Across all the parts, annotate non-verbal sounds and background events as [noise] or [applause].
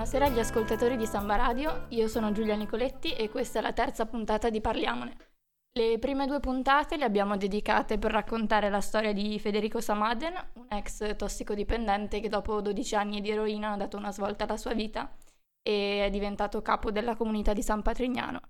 Buonasera agli ascoltatori di Samba Radio, io sono Giulia Nicoletti e questa è la terza puntata di Parliamone. Le prime due puntate le abbiamo dedicate per raccontare la storia di Federico Samaden, un ex tossicodipendente che dopo 12 anni di eroina ha dato una svolta alla sua vita e è diventato capo della comunità di San Patrignano.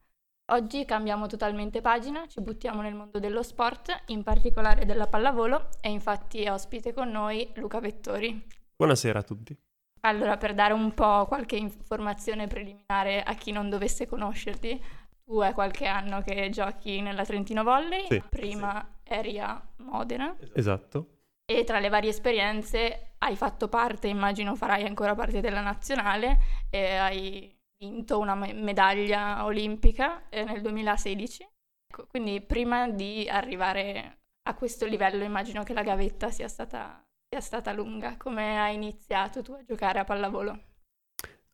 Oggi cambiamo totalmente pagina, ci buttiamo nel mondo dello sport, in particolare della pallavolo, e infatti è ospite con noi Luca Vettori. Buonasera a tutti. Allora, per dare un po' qualche informazione preliminare a chi non dovesse conoscerti, tu è qualche anno che giochi nella Trentino Volley, sì, prima sì. eri a Modena. Esatto. E tra le varie esperienze hai fatto parte, immagino farai ancora parte della nazionale, e hai vinto una medaglia olimpica eh, nel 2016. Ecco, quindi prima di arrivare a questo livello immagino che la gavetta sia stata, sia stata lunga. Come hai iniziato tu a giocare a pallavolo?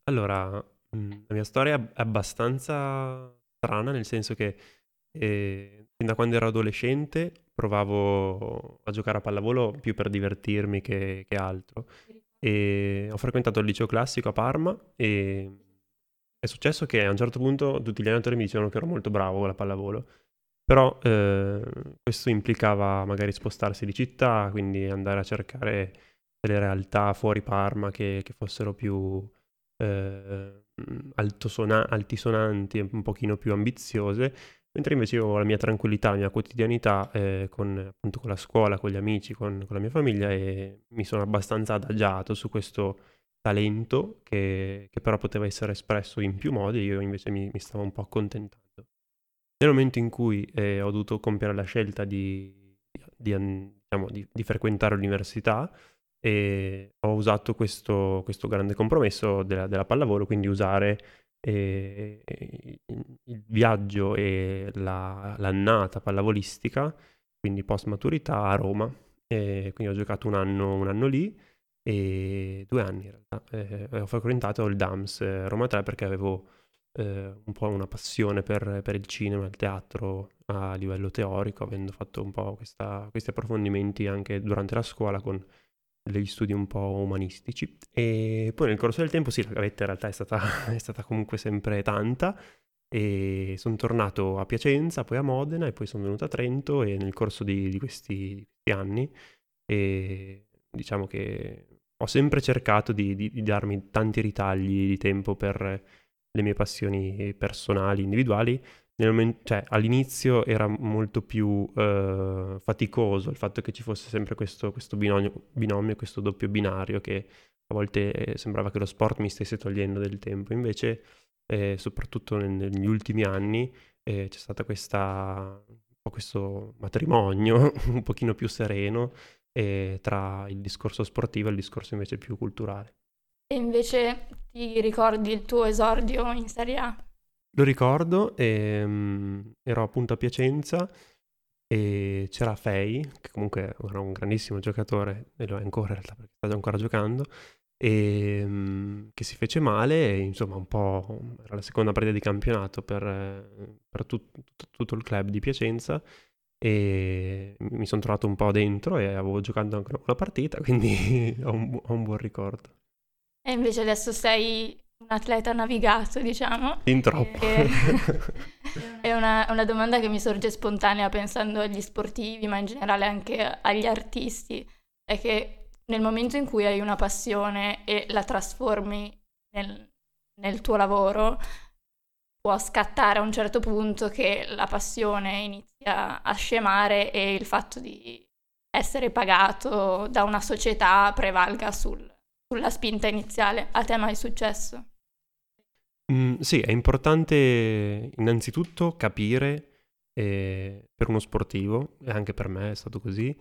Allora, mm, la mia storia è abbastanza strana, nel senso che eh, fin da quando ero adolescente provavo a giocare a pallavolo più per divertirmi che, che altro. E ho frequentato il liceo classico a Parma e è successo che a un certo punto tutti gli allenatori mi dicevano che ero molto bravo con la pallavolo, però eh, questo implicava magari spostarsi di città, quindi andare a cercare delle realtà fuori Parma che, che fossero più eh, altosona- altisonanti e un pochino più ambiziose, mentre invece io ho la mia tranquillità, la mia quotidianità eh, con, appunto, con la scuola, con gli amici, con, con la mia famiglia e mi sono abbastanza adagiato su questo talento che, che, però poteva essere espresso in più modi, io invece mi, mi stavo un po' accontentando. Nel momento in cui eh, ho dovuto compiere la scelta di, di, diciamo, di, di frequentare l'università, e ho usato questo, questo grande compromesso della, della, pallavolo, quindi usare eh, il viaggio e la, l'annata pallavolistica, quindi post maturità a Roma. E quindi ho giocato un anno, un anno lì e due anni in realtà. Eh, ho frequentato il DAMS eh, Roma 3 perché avevo eh, un po' una passione per, per, il cinema il teatro a livello teorico, avendo fatto un po' questa, questi approfondimenti anche durante la scuola con degli studi un po' umanistici. E poi nel corso del tempo, sì, la gavetta in realtà è stata, [laughs] è stata comunque sempre tanta. E sono tornato a Piacenza, poi a Modena e poi sono venuto a Trento e nel corso di, di questi, questi anni e diciamo che ho sempre cercato di, di, di, darmi tanti ritagli di tempo per le mie passioni personali, individuali. Momento, cioè, all'inizio era molto più uh, faticoso il fatto che ci fosse sempre questo, questo binomio, binomio, questo doppio binario che a volte eh, sembrava che lo sport mi stesse togliendo del tempo. Invece, eh, soprattutto negli ultimi anni, eh, c'è stato questo matrimonio [laughs] un pochino più sereno e tra il discorso sportivo e il discorso invece più culturale. E invece ti ricordi il tuo esordio in Serie A? Lo ricordo, ehm, ero appunto a Piacenza e c'era Fei, che comunque era un grandissimo giocatore, e lo è ancora in realtà perché sta ancora giocando, e, ehm, che si fece male, e, insomma un po' era la seconda partita di campionato per, per tut, tut, tutto il club di Piacenza e mi sono trovato un po' dentro e avevo giocato anche una partita, [laughs] quindi ho, un, ho un buon ricordo. E invece adesso sei un atleta navigato, diciamo. In troppo. E... [laughs] è una, una, domanda che mi sorge spontanea pensando agli sportivi, ma in generale anche agli artisti. È che nel momento in cui hai una passione e la trasformi nel, nel tuo lavoro, può scattare a un certo punto che la passione inizia a scemare e il fatto di essere pagato da una società prevalga sul, sulla spinta iniziale. A te mai successo? Mm, sì, è importante innanzitutto capire eh, per uno sportivo, e anche per me è stato così,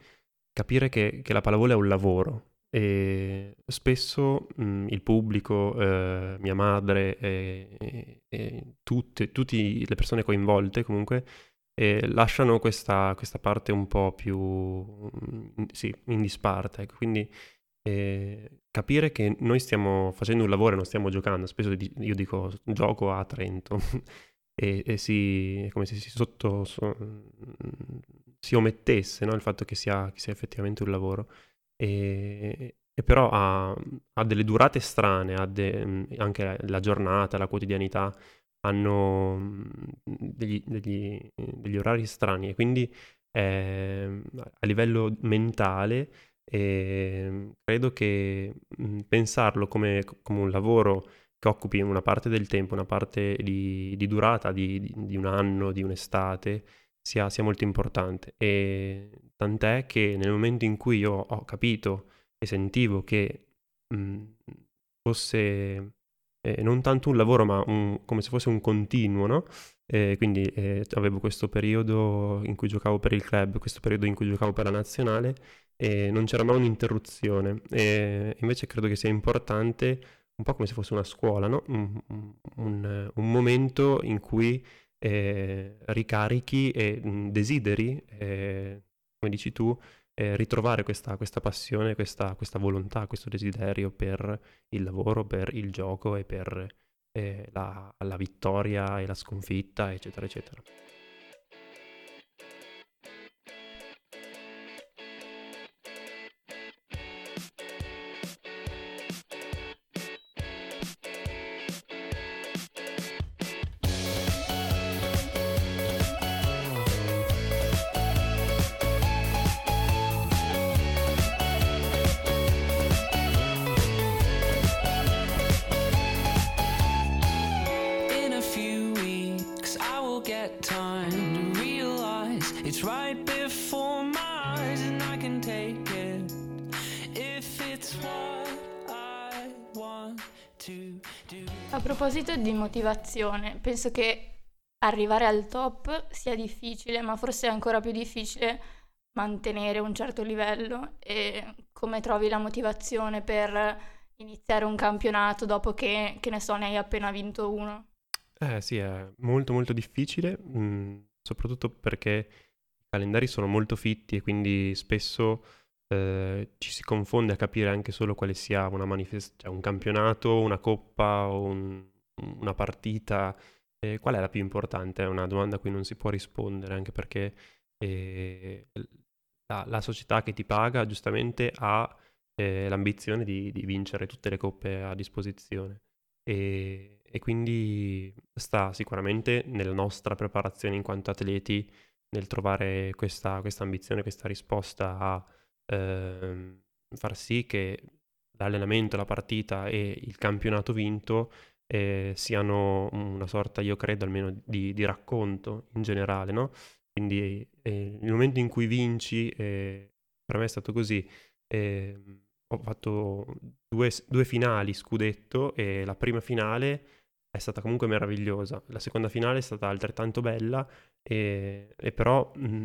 capire che, che la pallavolo è un lavoro e spesso mh, mhmm, il pubblico, eh, mia madre e, e tutte, tutte, le persone coinvolte comunque eh, lasciano questa, questa, parte un po' più mh, mhmm, sì, in disparte. Ecco. Quindi eh, capire che noi stiamo facendo un lavoro e non stiamo giocando. Spesso io dico gioco a Trento [laughs] e, e si, è come se si, sotto, so, si omettesse no? il fatto che sia, che sia effettivamente un lavoro. E, e però ha, ha, delle durate strane, ha de, anche la giornata, la quotidianità hanno degli, degli, degli orari strani e quindi eh, a livello mentale eh, credo che mh, pensarlo come, come, un lavoro che occupi una parte del tempo, una parte di, di durata di, di, un anno, di un'estate, sia, sia molto importante. E tant'è che nel momento in cui io ho capito e sentivo che mh, fosse eh, non tanto un lavoro, ma un, come se fosse un continuo, no? Eh, quindi eh, avevo questo periodo in cui giocavo per il club, questo periodo in cui giocavo per la nazionale e non c'era mai un'interruzione. E invece credo che sia importante, un po' come se fosse una scuola, no? un, un, un momento in cui eh, ricarichi e mh, desideri, eh, come dici tu, eh, ritrovare questa, questa passione, questa, questa, volontà, questo desiderio per il lavoro, per il gioco e per eh, la, la vittoria e la sconfitta, eccetera, eccetera. A proposito di motivazione, penso che arrivare al top sia difficile, ma forse è ancora più difficile mantenere un certo livello e come trovi la motivazione per iniziare un campionato dopo che, che ne so, ne hai appena vinto uno? Eh sì, è molto molto difficile, mh, mm, soprattutto perché i calendari sono molto fitti e quindi spesso eh, ci si confonde a capire anche solo quale sia una manifest- cioè un campionato, una coppa o un, una partita. Eh, qual è la più importante? È una domanda a cui non si può rispondere, anche perché eh, la, la, società che ti paga giustamente ha eh, l'ambizione di, di, vincere tutte le coppe a disposizione. E, e quindi sta sicuramente nella nostra preparazione in quanto atleti nel trovare questa, questa ambizione, questa risposta a ehm, far sì che l'allenamento, la partita e il campionato vinto eh, siano una sorta, io credo, almeno di, di racconto in generale, no? Quindi eh, il momento in cui vinci, eh, per me è stato così, ehm, ho fatto due, due, finali scudetto e la prima finale è stata comunque meravigliosa, la seconda finale è stata altrettanto bella e, e però mh,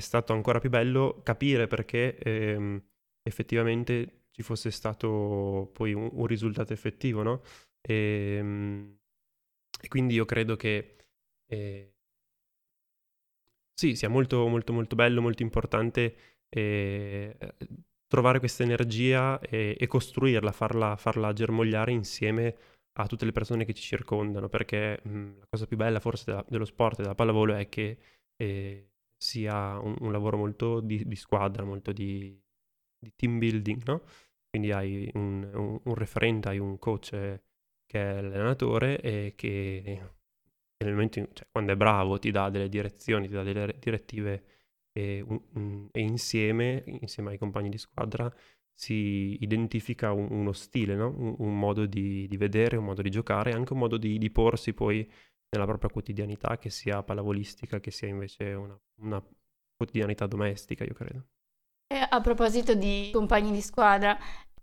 è stato ancora più bello capire perché ehm, effettivamente ci fosse stato poi un, un risultato effettivo, no? E, ehm, e, quindi io credo che eh, sì, sia molto, molto, molto bello, molto importante eh, trovare questa energia e, e costruirla, farla, farla, germogliare insieme a tutte le persone che ci circondano, perché mh, la cosa più bella forse della, dello sport e della pallavolo è che eh, sia un, un lavoro molto di, di, squadra, molto di, di, team building, no? Quindi hai un, un, un, referente, hai un coach che è l'allenatore e che nel momento in, cioè, quando è bravo ti dà delle direzioni, ti dà delle direttive e, e insieme, insieme ai compagni di squadra si identifica uno stile, no? un, modo di, di, vedere, un modo di giocare, anche un modo di, di porsi poi nella propria quotidianità, che sia pallavolistica, che sia invece una, una quotidianità domestica, io credo. E a proposito di compagni di squadra,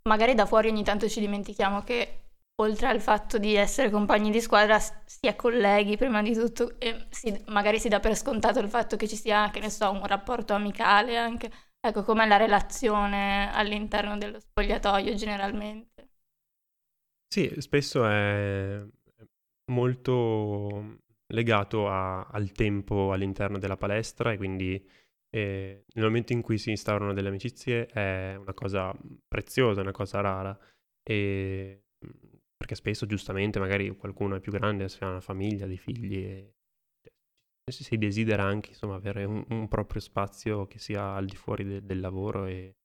magari da fuori ogni tanto ci dimentichiamo che oltre al fatto di essere compagni di squadra si è colleghi prima di tutto e si, magari si dà per scontato il fatto che ci sia, che ne so, un rapporto amicale anche. Ecco, com'è la relazione all'interno dello spogliatoio generalmente? Sì, spesso è, molto legato a, al tempo all'interno della palestra e quindi eh, nel momento in cui si instaurano delle amicizie è una cosa preziosa, una cosa rara. E, perché spesso giustamente magari qualcuno è più grande, ha una famiglia, dei figli e si desidera anche insomma avere un, un proprio spazio che sia al di fuori de, del lavoro e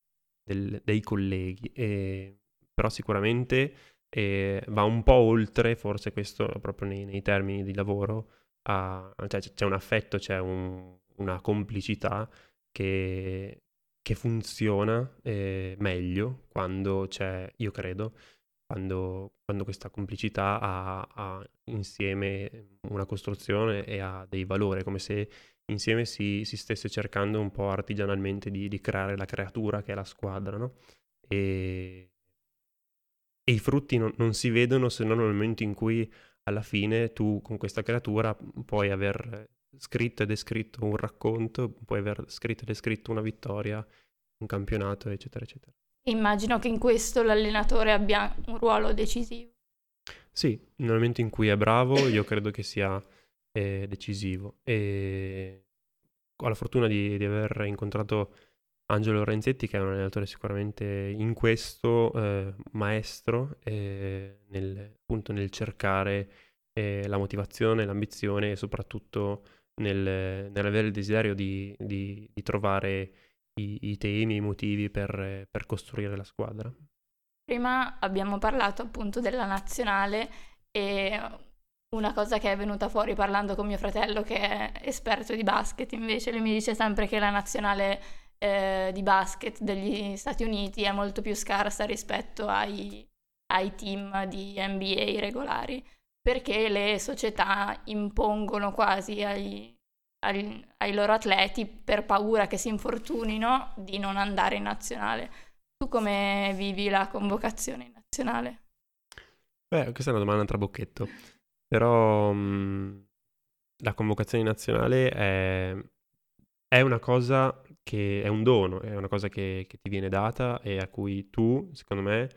del, dei colleghi, e, però sicuramente eh, va un po' oltre, forse questo proprio nei, nei termini di lavoro, a, cioè c'è un affetto, c'è un, una complicità che, che funziona eh, meglio quando c'è, io credo, quando, quando questa complicità ha, ha, insieme una costruzione e ha dei valori, come se insieme si, si stesse cercando un po' artigianalmente di, di, creare la creatura che è la squadra, no? E, e i frutti non, non si vedono se non nel momento in cui alla fine tu con questa creatura puoi aver scritto e descritto un racconto, puoi aver scritto e descritto una vittoria, un campionato, eccetera, eccetera. Immagino che in questo l'allenatore abbia un ruolo decisivo. Sì, nel momento in cui è bravo io credo che sia eh, decisivo e ho la fortuna di, di, aver incontrato Angelo Renzetti che è un allenatore sicuramente in questo eh, maestro eh, nel, appunto nel cercare eh, la motivazione, l'ambizione e soprattutto nel, nell'avere il desiderio di, di, di trovare i, i, temi, i motivi per, per costruire la squadra. Prima abbiamo parlato appunto della nazionale e una cosa che è venuta fuori parlando con mio fratello che è esperto di basket, invece lui mi dice sempre che la nazionale eh, di basket degli Stati Uniti è molto più scarsa rispetto ai, ai team di NBA regolari perché le società impongono quasi ai, ai, ai, loro atleti per paura che si infortunino di non andare in nazionale. Tu come vivi la convocazione in nazionale? Beh, questa è una domanda trabocchetto, però mm, la convocazione in nazionale è, è, una cosa che è un dono, è una cosa che, che ti viene data e a cui tu, secondo me,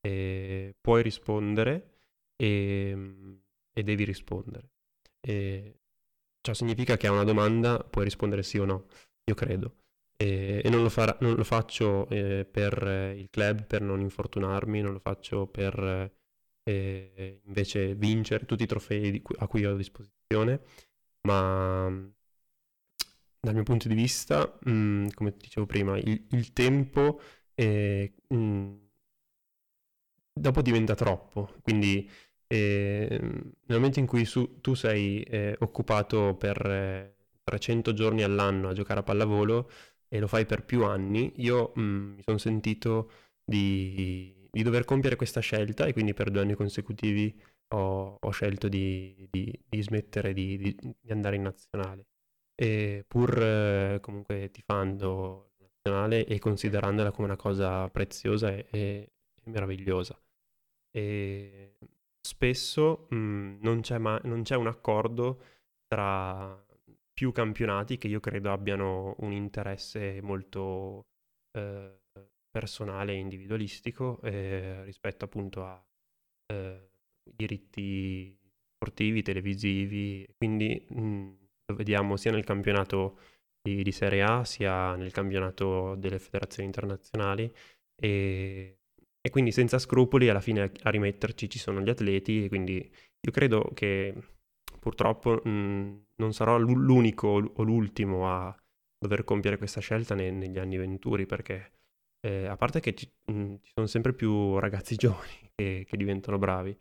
eh, puoi rispondere e, e devi rispondere. E ciò significa che a una domanda puoi rispondere sì o no, io credo. E, e non, lo farà, non, lo faccio eh, per il club, per non infortunarmi, non lo faccio per eh, invece vincere tutti i trofei cui, a cui ho a disposizione, ma dal mio punto di vista, mh, mm, come dicevo prima, il, il tempo è, mh, mm, dopo diventa troppo, quindi e nel momento in cui su, tu sei eh, occupato per eh, 300 giorni all'anno a giocare a pallavolo e lo fai per più anni, io mh, mm, mi sono sentito di, di, dover compiere questa scelta e quindi per due anni consecutivi ho, ho scelto di, di, di smettere di, andare in nazionale. E pur eh, comunque tifando la nazionale e considerandola come una cosa preziosa e, e meravigliosa. E spesso mh, non, c'è ma- non c'è un accordo tra più campionati che io credo abbiano un interesse molto eh, personale e individualistico eh, rispetto appunto a eh, diritti sportivi, televisivi, quindi mh, lo vediamo sia nel campionato di, di, Serie A sia nel campionato delle federazioni internazionali. E e quindi senza scrupoli alla fine a rimetterci ci sono gli atleti, quindi io credo che purtroppo mh, non sarò l'unico o l'ultimo a dover compiere questa scelta ne, negli anni venturi, perché eh, a parte che ci, mh, ci, sono sempre più ragazzi [laughs] giovani che, che diventano bravi.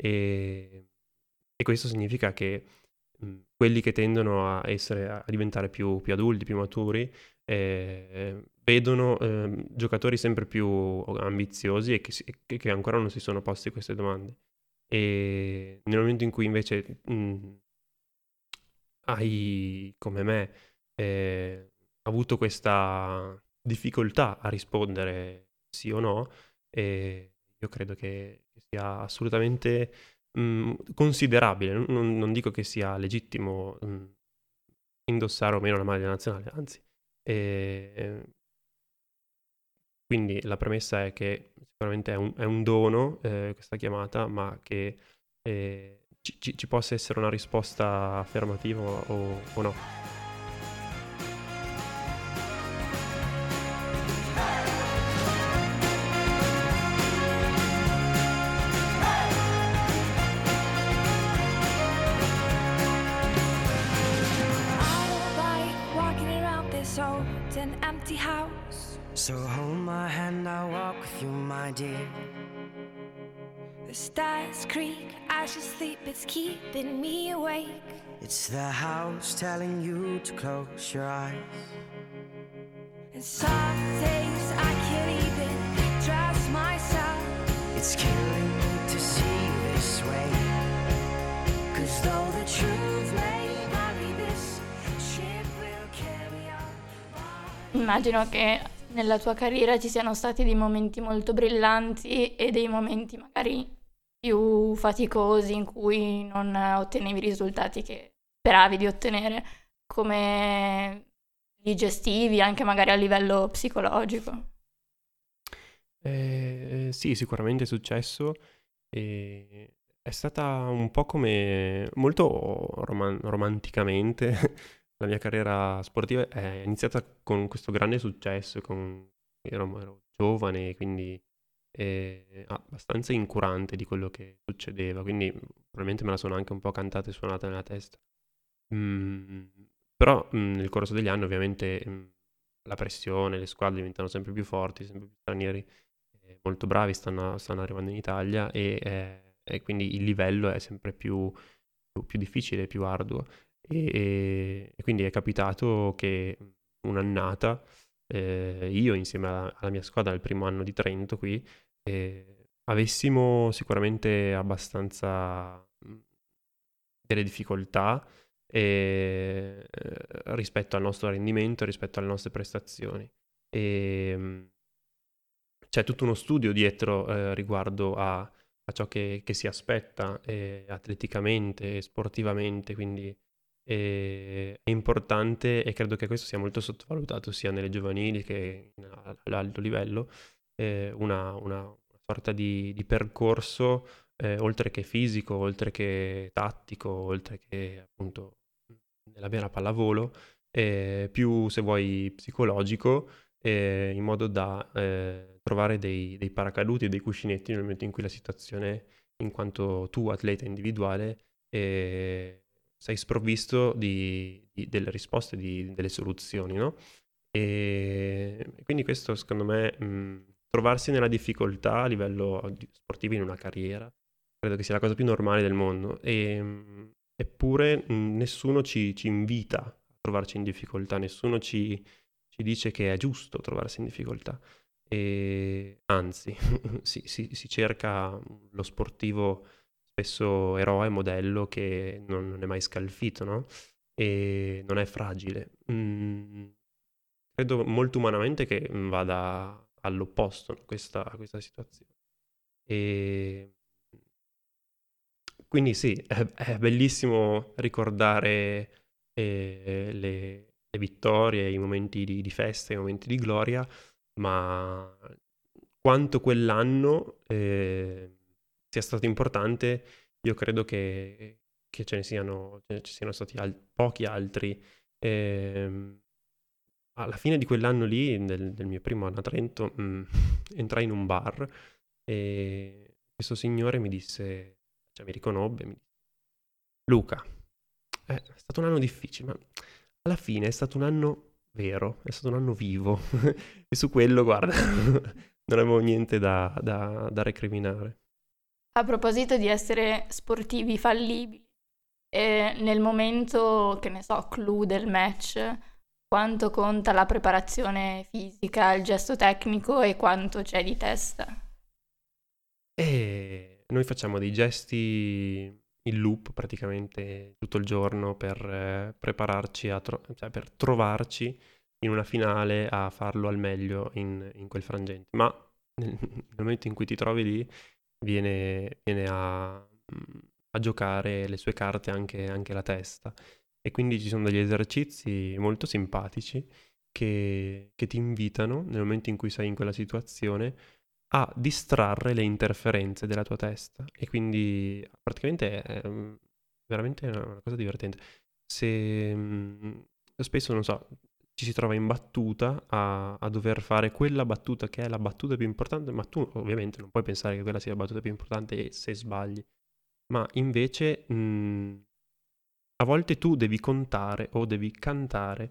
E, e, questo significa che quelli che tendono a, essere, a diventare più, più adulti, più maturi, eh, vedono eh, giocatori sempre più ambiziosi e che, che, ancora non si sono posti queste domande. E nel momento in cui invece mh, mm, hai, come me, eh, avuto questa difficoltà a rispondere sì o no, eh, io credo che sia assolutamente mm, considerabile. Non, non, dico che sia legittimo mh, mm, indossare o meno la maglia nazionale, anzi. Eh, quindi la premessa è che sicuramente è un, è un dono eh, questa chiamata, ma che eh, ci, ci, possa essere una risposta affermativa o, o no. My dear. The stars creak as you sleep, it's keeping me awake. It's the house telling you to close your eyes. And some days I can't even trust myself. It's killing me to see you this way. Cause though the truth may vary, this ship will carry on. Immagino che nella tua carriera ci siano stati dei momenti molto brillanti e dei momenti magari più faticosi in cui non ottenevi i risultati che speravi di ottenere, come li gestivi anche magari a livello psicologico? Eh, sì, sicuramente è successo e è stata un po' come molto roman- romanticamente [laughs] la mia carriera sportiva è iniziata con questo grande successo, con... ero, ero giovane, quindi eh, abbastanza incurante di quello che succedeva, quindi probabilmente me la sono anche un po' cantata e suonata nella testa. Mm, però mm, nel corso degli anni ovviamente mm, la pressione, le squadre diventano sempre più forti, sempre più stranieri eh, molto bravi stanno, stanno, arrivando in Italia e, eh, e, quindi il livello è sempre più, più, più difficile, più arduo. E, e, quindi è capitato che un'annata eh, io insieme alla, alla, mia squadra del primo anno di Trento qui eh, avessimo sicuramente abbastanza delle difficoltà eh, rispetto al nostro rendimento, rispetto alle nostre prestazioni. E, c'è tutto uno studio dietro eh, riguardo a, a, ciò che, che si aspetta eh, atleticamente e sportivamente, quindi è importante e credo che questo sia molto sottovalutato sia nelle giovanili che all'alto livello, eh, una, una, sorta di, di percorso eh, oltre che fisico, oltre che tattico, oltre che appunto nella vera pallavolo, eh, più se vuoi psicologico, eh, in modo da eh, trovare dei, dei paracaduti e dei cuscinetti nel momento in cui la situazione, in quanto tu atleta individuale, eh, sei sprovvisto di, di, delle risposte, di, delle soluzioni, no? E quindi questo secondo me, mh, trovarsi nella difficoltà a livello sportivo in una carriera, credo che sia la cosa più normale del mondo. E, mh, eppure mh, nessuno ci, ci, invita a trovarci in difficoltà, nessuno ci, ci, dice che è giusto trovarsi in difficoltà. E, anzi, [laughs] si, si, si cerca lo sportivo spesso eroe, modello che non, non è mai scalfito, no? E non è fragile. Mm, credo molto umanamente che vada all'opposto no? questa, questa situazione. E quindi sì, è, è bellissimo ricordare eh, le, le, vittorie, i momenti di, di, festa, i momenti di gloria, ma quanto quell'anno eh, sia stato importante, io credo che, che ce ne siano, ce ci siano stati al- pochi altri. Eh, alla fine di quell'anno lì, del, del mio primo anno a Trento, mh, mm, [laughs] entrai in un bar e questo signore mi disse, cioè mi riconobbe, mi disse, Luca, eh, è stato un anno difficile, ma alla fine è stato un anno vero, è stato un anno vivo [laughs] e su quello, guarda, [laughs] non avevo niente da, da, da recriminare. A proposito di essere sportivi fallibili, e nel momento, che ne so, clou del match, quanto conta la preparazione fisica, il gesto tecnico e quanto c'è di testa? E noi facciamo dei gesti in loop praticamente tutto il giorno per eh, prepararci, tro- cioè per trovarci in una finale a farlo al meglio in, in quel frangente. Ma [laughs] nel momento in cui ti trovi lì viene, viene a, a, giocare le sue carte anche, anche, la testa. E quindi ci sono degli esercizi molto simpatici che, che ti invitano, nel momento in cui sei in quella situazione, a distrarre le interferenze della tua testa. E quindi praticamente è veramente una cosa divertente. Se spesso, non so, ci si trova in battuta a, a, dover fare quella battuta che è la battuta più importante, ma tu ovviamente non puoi pensare che quella sia la battuta più importante se sbagli, ma invece mh, a volte tu devi contare o devi cantare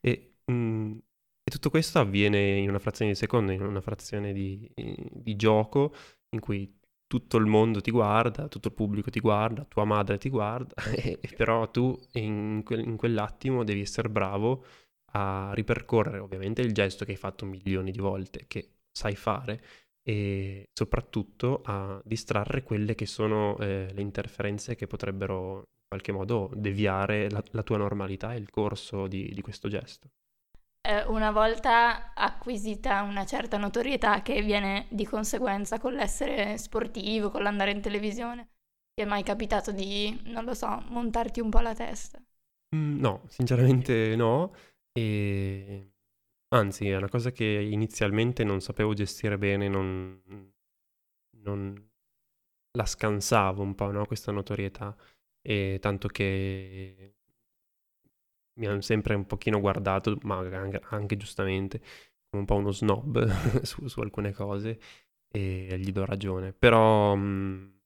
e mh, E tutto questo avviene in una frazione di secondo, in una frazione di, di gioco in cui tutto il mondo ti guarda, tutto il pubblico ti guarda, tua madre ti guarda, [laughs] e però tu in, quel- in quell'attimo devi essere bravo a ripercorrere ovviamente il gesto che hai fatto milioni di volte, che sai fare, e soprattutto a distrarre quelle che sono eh, le interferenze che potrebbero in qualche modo deviare la, la tua normalità e il corso di, di questo gesto. Eh, una volta acquisita una certa notorietà che viene di conseguenza con l'essere sportivo, con l'andare in televisione, ti è mai capitato di, non lo so, montarti un po' la testa? Mm, no, sinceramente no. E anzi, è una cosa che inizialmente non sapevo gestire bene, non, non la scansavo un po', no? Questa notorietà. E tanto che mi hanno sempre un pochino guardato, ma anche, giustamente, come un po' uno snob [laughs] su, su alcune cose e gli do ragione. Però, mh,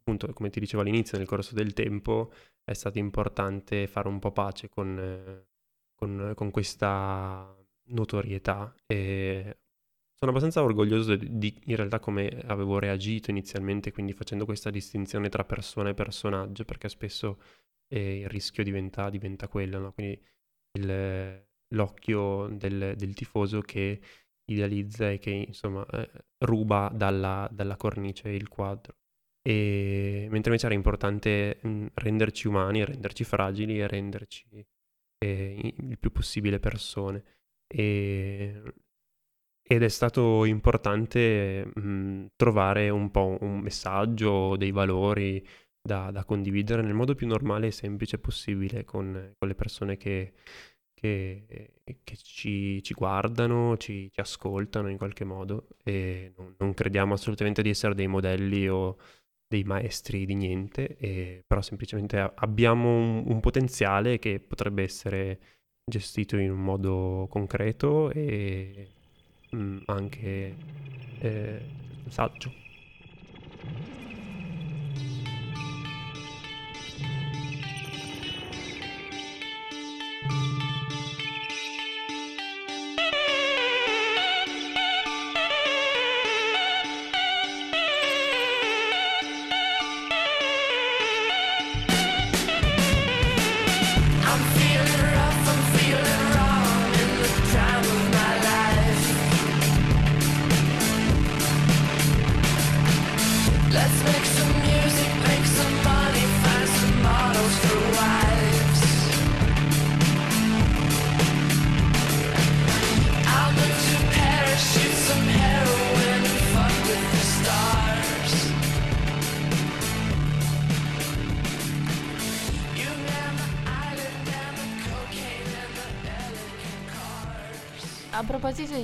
appunto, come ti dicevo all'inizio, nel corso del tempo è stato importante fare un po' pace con, eh, con- con questa notorietà e sono abbastanza orgoglioso di, di- in realtà come avevo reagito inizialmente, quindi facendo questa distinzione tra persona e personaggio, perché spesso eh, il rischio diventa, diventa quello, no? Quindi il- l'occhio del, del tifoso che idealizza e che insomma eh, ruba dalla, dalla cornice il quadro. E mentre invece era importante mh, renderci umani, renderci fragili e renderci eh, il più possibile persone. E- ed è stato importante mh, trovare un po' un messaggio, dei valori da, da condividere nel modo più normale e semplice possibile con, con le persone che, che- che ci, ci guardano, ci, ci ascoltano in qualche modo e non, non crediamo assolutamente di essere dei modelli o dei maestri di niente, e- però semplicemente abbiamo un, un potenziale che potrebbe essere gestito in un modo concreto e mm, anche eh, saggio.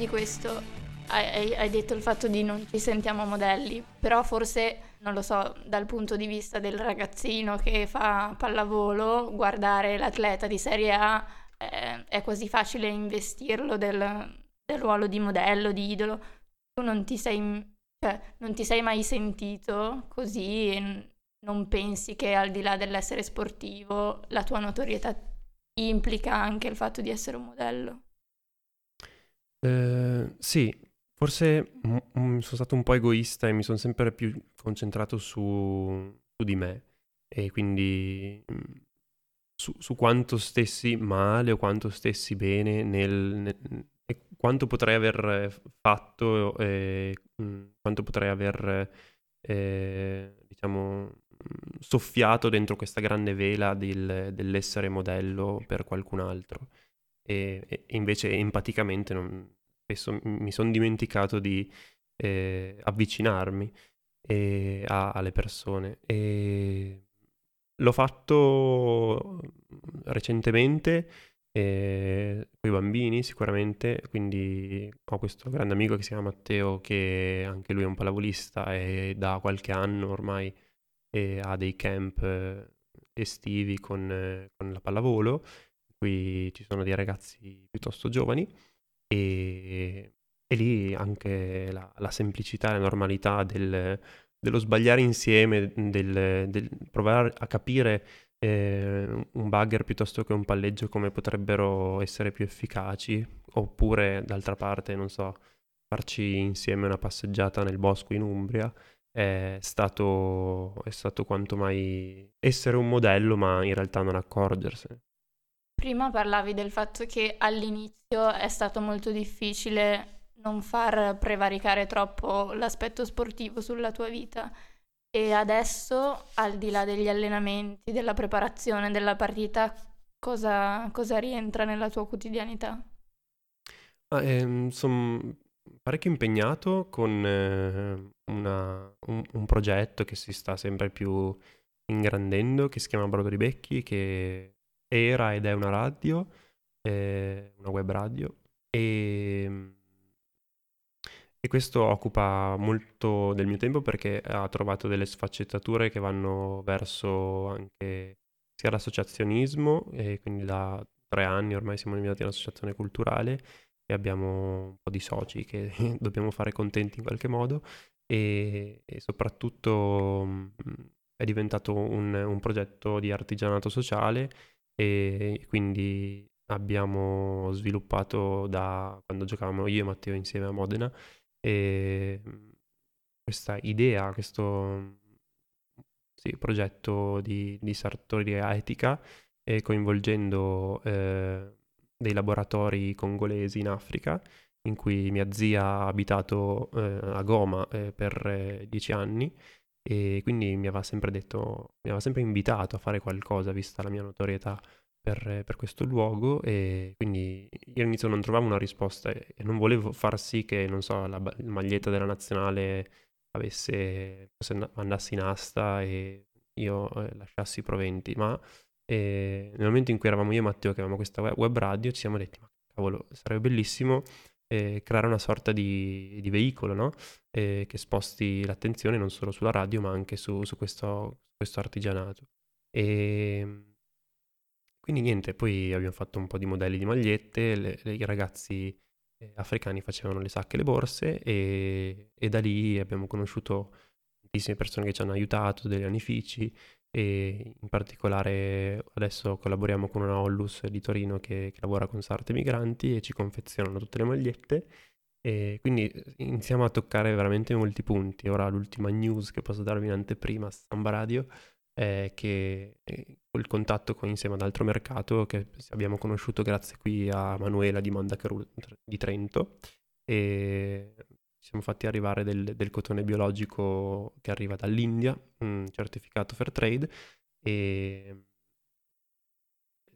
Di questo, hai, hai- detto il fatto di non ci sentiamo modelli, però forse, non lo so, dal punto di vista del ragazzino che fa pallavolo, guardare l'atleta di Serie A eh, è quasi facile investirlo del, del ruolo di modello, di idolo. Tu non ti sei, cioè, non ti sei mai sentito così e non pensi che al di là dell'essere sportivo la tua notorietà implica anche il fatto di essere un modello? Eh, sì, forse mm, mm, sono stato un po' egoista e mi sono sempre più concentrato su, su di me e quindi mm, su, su quanto stessi male o quanto stessi bene nel, nel- e quanto potrei aver fatto e mm, quanto potrei aver, eh, diciamo, mm, soffiato dentro questa grande vela del- dell'essere modello per qualcun altro e, e invece empaticamente non- spesso mi sono dimenticato di eh, avvicinarmi eh, a- alle persone. E l'ho fatto recentemente con i bambini sicuramente, quindi ho questo grande amico che si chiama Matteo che anche lui è un pallavolista e da qualche anno ormai eh, ha dei camp eh, estivi con, eh, con la pallavolo cui ci sono dei ragazzi piuttosto giovani e, e lì anche la, la semplicità e la normalità del- dello sbagliare insieme, del, del provare a capire eh, un bugger piuttosto che un palleggio come potrebbero essere più efficaci oppure d'altra parte, non so, farci insieme una passeggiata nel bosco in Umbria è stato, è stato quanto mai essere un modello, ma in realtà non accorgersene. Prima parlavi del fatto che all'inizio è stato molto difficile non far prevaricare troppo l'aspetto sportivo sulla tua vita e adesso, al di là degli allenamenti, della preparazione della partita, cosa, cosa rientra nella tua quotidianità? Ah, ehm, sono parecchio impegnato con eh, una- un, un progetto che si sta sempre più ingrandendo, che si chiama Brodo di Becchi, che era ed è una radio, eh, una web radio, e, e questo occupa molto del mio tempo perché ha trovato delle sfaccettature che vanno verso anche sia l'associazionismo, e quindi da tre anni ormai siamo diventati un'associazione culturale e abbiamo un po' di soci che [laughs] dobbiamo fare contenti in qualche modo e, e soprattutto mh, è diventato un, un progetto di artigianato sociale e quindi abbiamo sviluppato da quando giocavamo io e Matteo insieme a Modena questa idea, questo sì, progetto di, di sartoria etica e coinvolgendo eh, dei laboratori congolesi in Africa, in cui mia zia ha abitato eh, a Goma eh, per eh, dieci anni e quindi mi aveva sempre detto, mi aveva sempre invitato a fare qualcosa vista la mia notorietà per, per questo luogo e quindi io all'inizio non trovavo una risposta e non volevo far sì che, non so, la maglietta della nazionale avesse, andasse in asta e io eh, lasciassi i proventi, ma e nel momento in cui eravamo io e Matteo che avevamo questa web radio, ci siamo detti, ma cavolo, sarebbe bellissimo eh, creare una sorta di, di veicolo, no? Eh, che sposti l'attenzione non solo sulla radio, ma anche su, su questo, questo artigianato. E quindi niente, poi abbiamo fatto un po' di modelli di magliette, le- le- i ragazzi eh, africani facevano le sacche e le borse e, e da lì abbiamo conosciuto tantissime persone che ci hanno aiutato, degli anifici e in particolare adesso collaboriamo con una Ollus di Torino che, che lavora con sarte migranti e ci confezionano tutte le magliette e quindi eh, iniziamo a toccare veramente molti punti. Ora l'ultima news che posso darvi in anteprima a Samba Radio è che eh, col contatto con, insieme ad altro mercato che abbiamo conosciuto grazie qui a Manuela di Mandacaru di Trento e siamo fatti arrivare del, del cotone biologico che arriva dall'India, un certificato fair trade e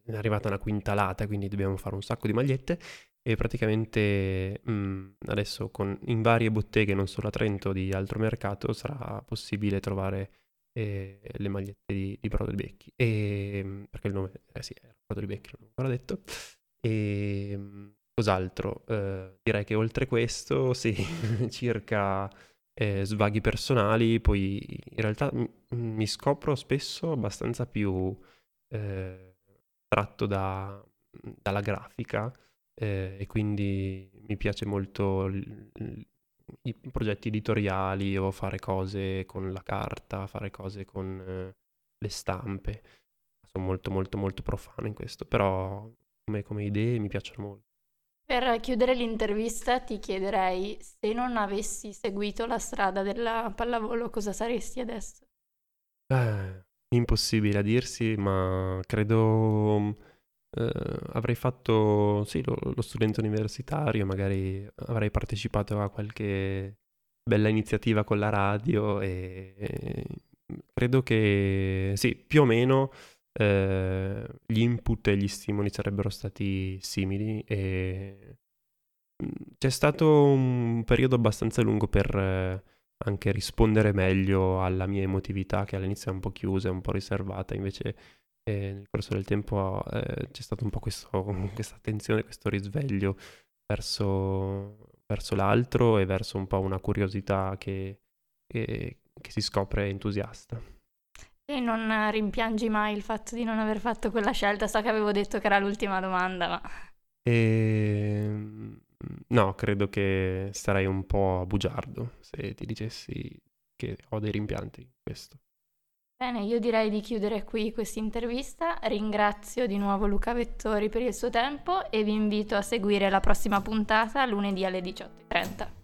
è arrivata una quintalata, quindi dobbiamo fare un sacco di magliette e praticamente mh, adesso con, in varie botteghe, non solo a Trento, di altro mercato, sarà possibile trovare eh, le magliette di, di Brodo di Becchi. E, mh, perché il nome, eh sì, era Brodo di Becchi, non l'ho ancora detto. E mh, cos'altro? Eh, direi che oltre questo, sì, [laughs] circa eh, svaghi personali, poi in realtà m- mi scopro spesso abbastanza più eh, tratto da- dalla grafica eh, e quindi mi piace molto l- l- i progetti editoriali o fare cose con la carta, fare cose con eh, le stampe. Sono molto molto molto profano in questo, però come, come idee mi piacciono molto. Per chiudere l'intervista ti chiederei se non avessi seguito la strada della pallavolo cosa saresti adesso? Eh, impossibile a dirsi, ma credo eh, avrei fatto, sì, lo, lo studente universitario, magari avrei partecipato a qualche bella iniziativa con la radio e, e credo che, sì, più o meno eh, gli input e gli stimoli sarebbero stati simili e mm, c'è stato un periodo abbastanza lungo per eh, anche rispondere meglio alla mia emotività che all'inizio è un po' chiusa, un po' riservata, invece eh, nel corso del tempo eh, c'è stato un po' questo, [laughs] questa attenzione, questo risveglio verso, verso l'altro e verso un po' una curiosità che, che- che si scopre entusiasta. E non rimpiangi mai il fatto di non aver fatto quella scelta? So che avevo detto che era l'ultima domanda, ma E... No, credo che sarei un po' bugiardo se ti dicessi che ho dei rimpianti in questo. Bene, io direi di chiudere qui questa intervista. Ringrazio di nuovo Luca Vettori per il suo tempo e vi invito a seguire la prossima puntata lunedì alle 18.30.